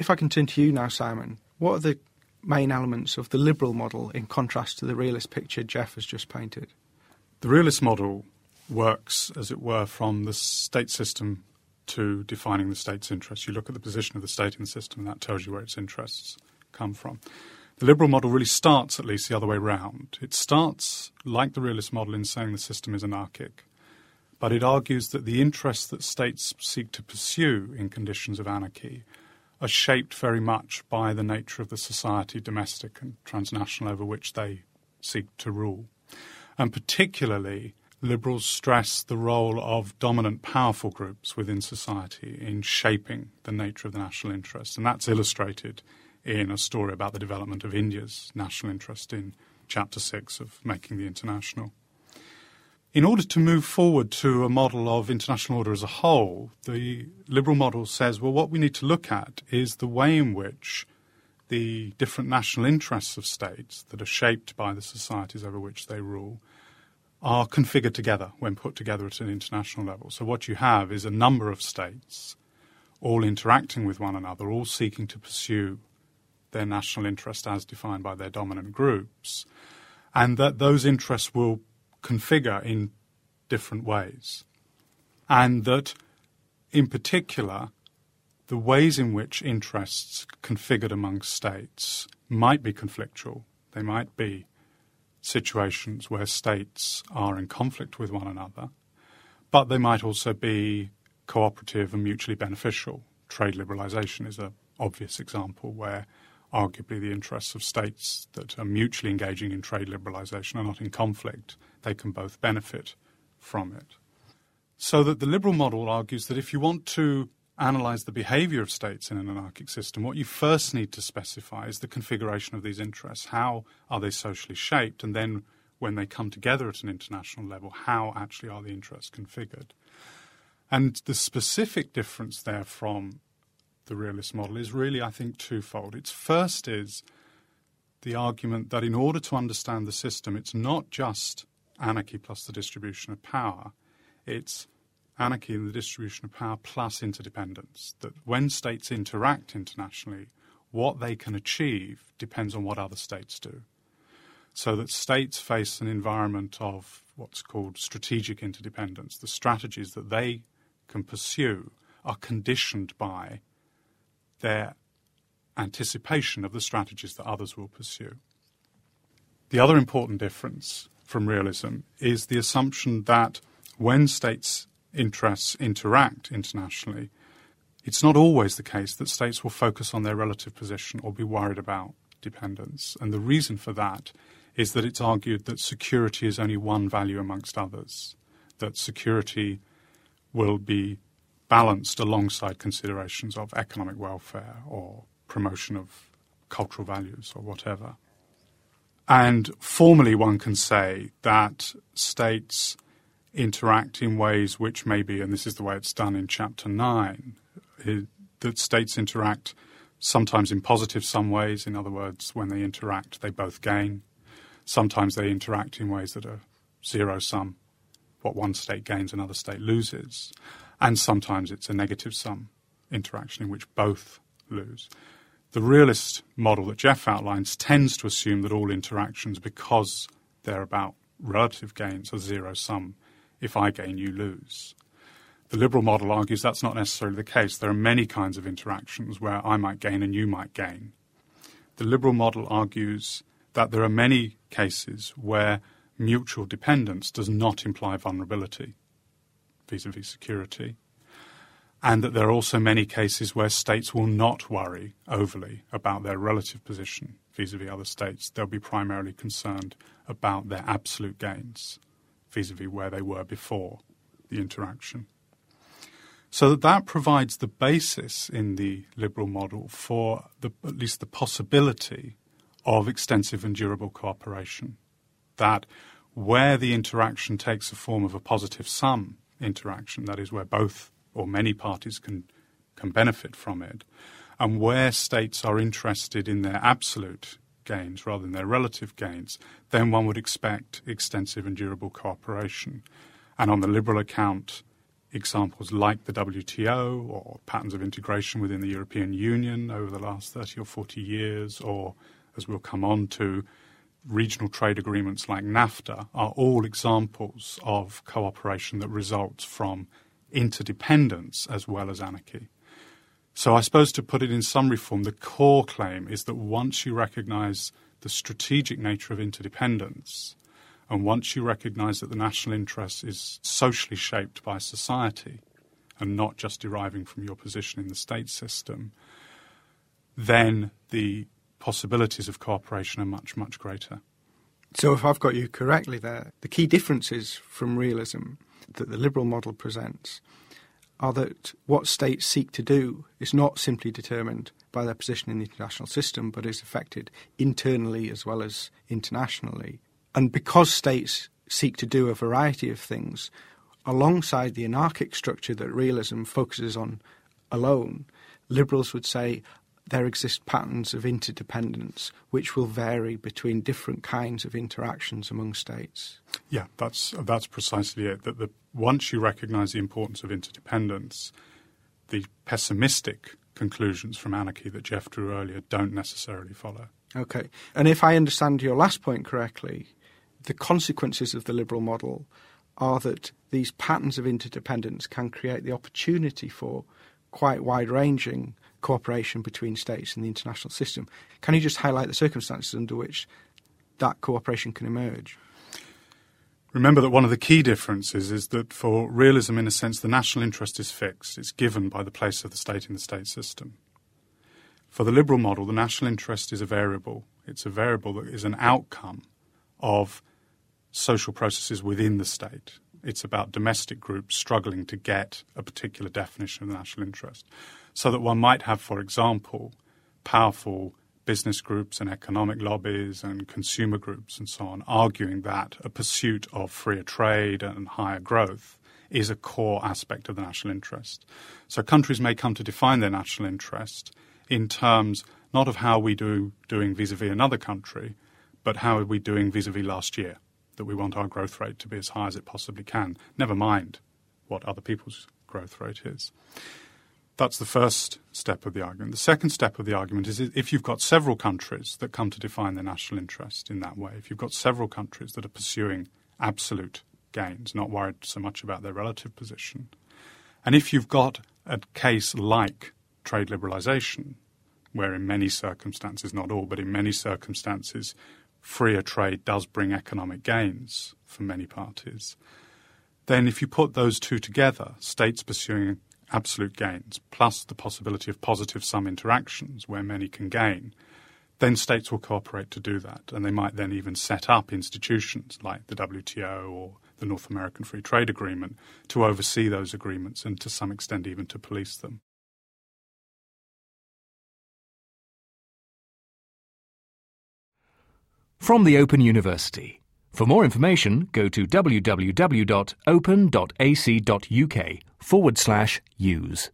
If I can turn to you now, Simon, what are the main elements of the liberal model in contrast to the realist picture Jeff has just painted? The realist model works, as it were, from the state system to defining the state's interests. You look at the position of the state in the system, and that tells you where its interests come from. The liberal model really starts, at least, the other way round. It starts, like the realist model, in saying the system is anarchic, but it argues that the interests that states seek to pursue in conditions of anarchy are shaped very much by the nature of the society, domestic and transnational, over which they seek to rule. And particularly, liberals stress the role of dominant, powerful groups within society in shaping the nature of the national interest. And that's illustrated in a story about the development of India's national interest in chapter six of Making the International. In order to move forward to a model of international order as a whole, the liberal model says, well, what we need to look at is the way in which the different national interests of states that are shaped by the societies over which they rule are configured together when put together at an international level. So what you have is a number of states all interacting with one another, all seeking to pursue their national interest as defined by their dominant groups, and that those interests will configure in different ways. And that, in particular, the ways in which interests configured among states might be conflictual. They might be situations where states are in conflict with one another, but they might also be cooperative and mutually beneficial. Trade liberalisation is an obvious example where arguably the interests of states that are mutually engaging in trade liberalisation are not in conflict. They can both benefit from it. So that the liberal model argues that if you want to analyse the behaviour of states in an anarchic system, what you first need to specify is the configuration of these interests. How are they socially shaped? And then when they come together at an international level, how actually are the interests configured? And the specific difference there from the realist model is really, I think, twofold. Its first is the argument that in order to understand the system, it's not just anarchy plus the distribution of power, it's anarchy in the distribution of power plus interdependence. That when states interact internationally, what they can achieve depends on what other states do. So that states face an environment of what's called strategic interdependence. The strategies that they can pursue are conditioned by their anticipation of the strategies that others will pursue. The other important difference from realism is the assumption that when states' interests interact internationally, it's not always the case that states will focus on their relative position or be worried about dependence. And the reason for that is that it's argued that security is only one value amongst others, that security will be balanced alongside considerations of economic welfare or promotion of cultural values or whatever. And formally, one can say that states interact in ways which may be, and this is the way it's done in Chapter 9, that states interact sometimes in positive sum ways. In other words, when they interact, they both gain. Sometimes they interact in ways that are zero sum. What one state gains, another state loses and sometimes it's a negative sum interaction in which both lose. The realist model that Jeff outlines tends to assume that all interactions, because they're about relative gains, are zero sum. If I gain, you lose. The liberal model argues that's not necessarily the case. There are many kinds of interactions where I might gain and you might gain. The liberal model argues that there are many cases where mutual dependence does not imply vulnerability vis a vis security, and that there are also many cases where states will not worry overly about their relative position vis a vis other states. They'll be primarily concerned about their absolute gains vis a vis where they were before the interaction. So that, that provides the basis in the liberal model for the, at least the possibility of extensive and durable cooperation. That where the interaction takes the form of a positive sum interaction, that is, where both or many parties can, can benefit from it, and where states are interested in their absolute gains rather than their relative gains, then one would expect extensive and durable cooperation. And on the liberal account, examples like the WTO or patterns of integration within the European Union over the last 30 or 40 years, or as we'll come on to, regional trade agreements like NAFTA are all examples of cooperation that results from interdependence as well as anarchy. So, I suppose to put it in summary form, the core claim is that once you recognize the strategic nature of interdependence, and once you recognize that the national interest is socially shaped by society and not just deriving from your position in the state system, then the possibilities of cooperation are much, much greater. So, if I've got you correctly there, the key differences from realism that the liberal model presents are that what states seek to do is not simply determined by their position in the international system, but is affected internally as well as internationally. And because states seek to do a variety of things, alongside the anarchic structure that realism focuses on alone, liberals would say there exist patterns of interdependence which will vary between different kinds of interactions among states. Yeah, that's that's precisely it. That the, once you recognise the importance of interdependence, the pessimistic conclusions from anarchy that Jeff drew earlier don't necessarily follow. Okay, and if I understand your last point correctly, the consequences of the liberal model are that these patterns of interdependence can create the opportunity for quite wide ranging cooperation between states and the international system. Can you just highlight the circumstances under which that cooperation can emerge? Remember that one of the key differences is that for realism, in a sense, the national interest is fixed. It's given by the place of the state in the state system. For the liberal model, the national interest is a variable. It's a variable that is an outcome of social processes within the state. It's about domestic groups struggling to get a particular definition of the national interest. So that one might have, for example, powerful business groups and economic lobbies and consumer groups and so on arguing that a pursuit of freer trade and higher growth is a core aspect of the national interest. So countries may come to define their national interest in terms not of how we do doing vis-a-vis another country, but how are we doing vis-a-vis last year that we want our growth rate to be as high as it possibly can, never mind what other people's growth rate is. That's the first step of the argument. The second step of the argument is if you've got several countries that come to define their national interest in that way, if you've got several countries that are pursuing absolute gains, not worried so much about their relative position, and if you've got a case like trade liberalisation, where in many circumstances, not all, but in many circumstances, freer trade does bring economic gains for many parties, then if you put those two together, states pursuing absolute gains plus the possibility of positive sum interactions where many can gain, then states will cooperate to do that. And they might then even set up institutions like the WTO or the North American Free Trade Agreement to oversee those agreements and to some extent even to police them. from the Open University. For more information, go to www.open.ac.uk forward slash use.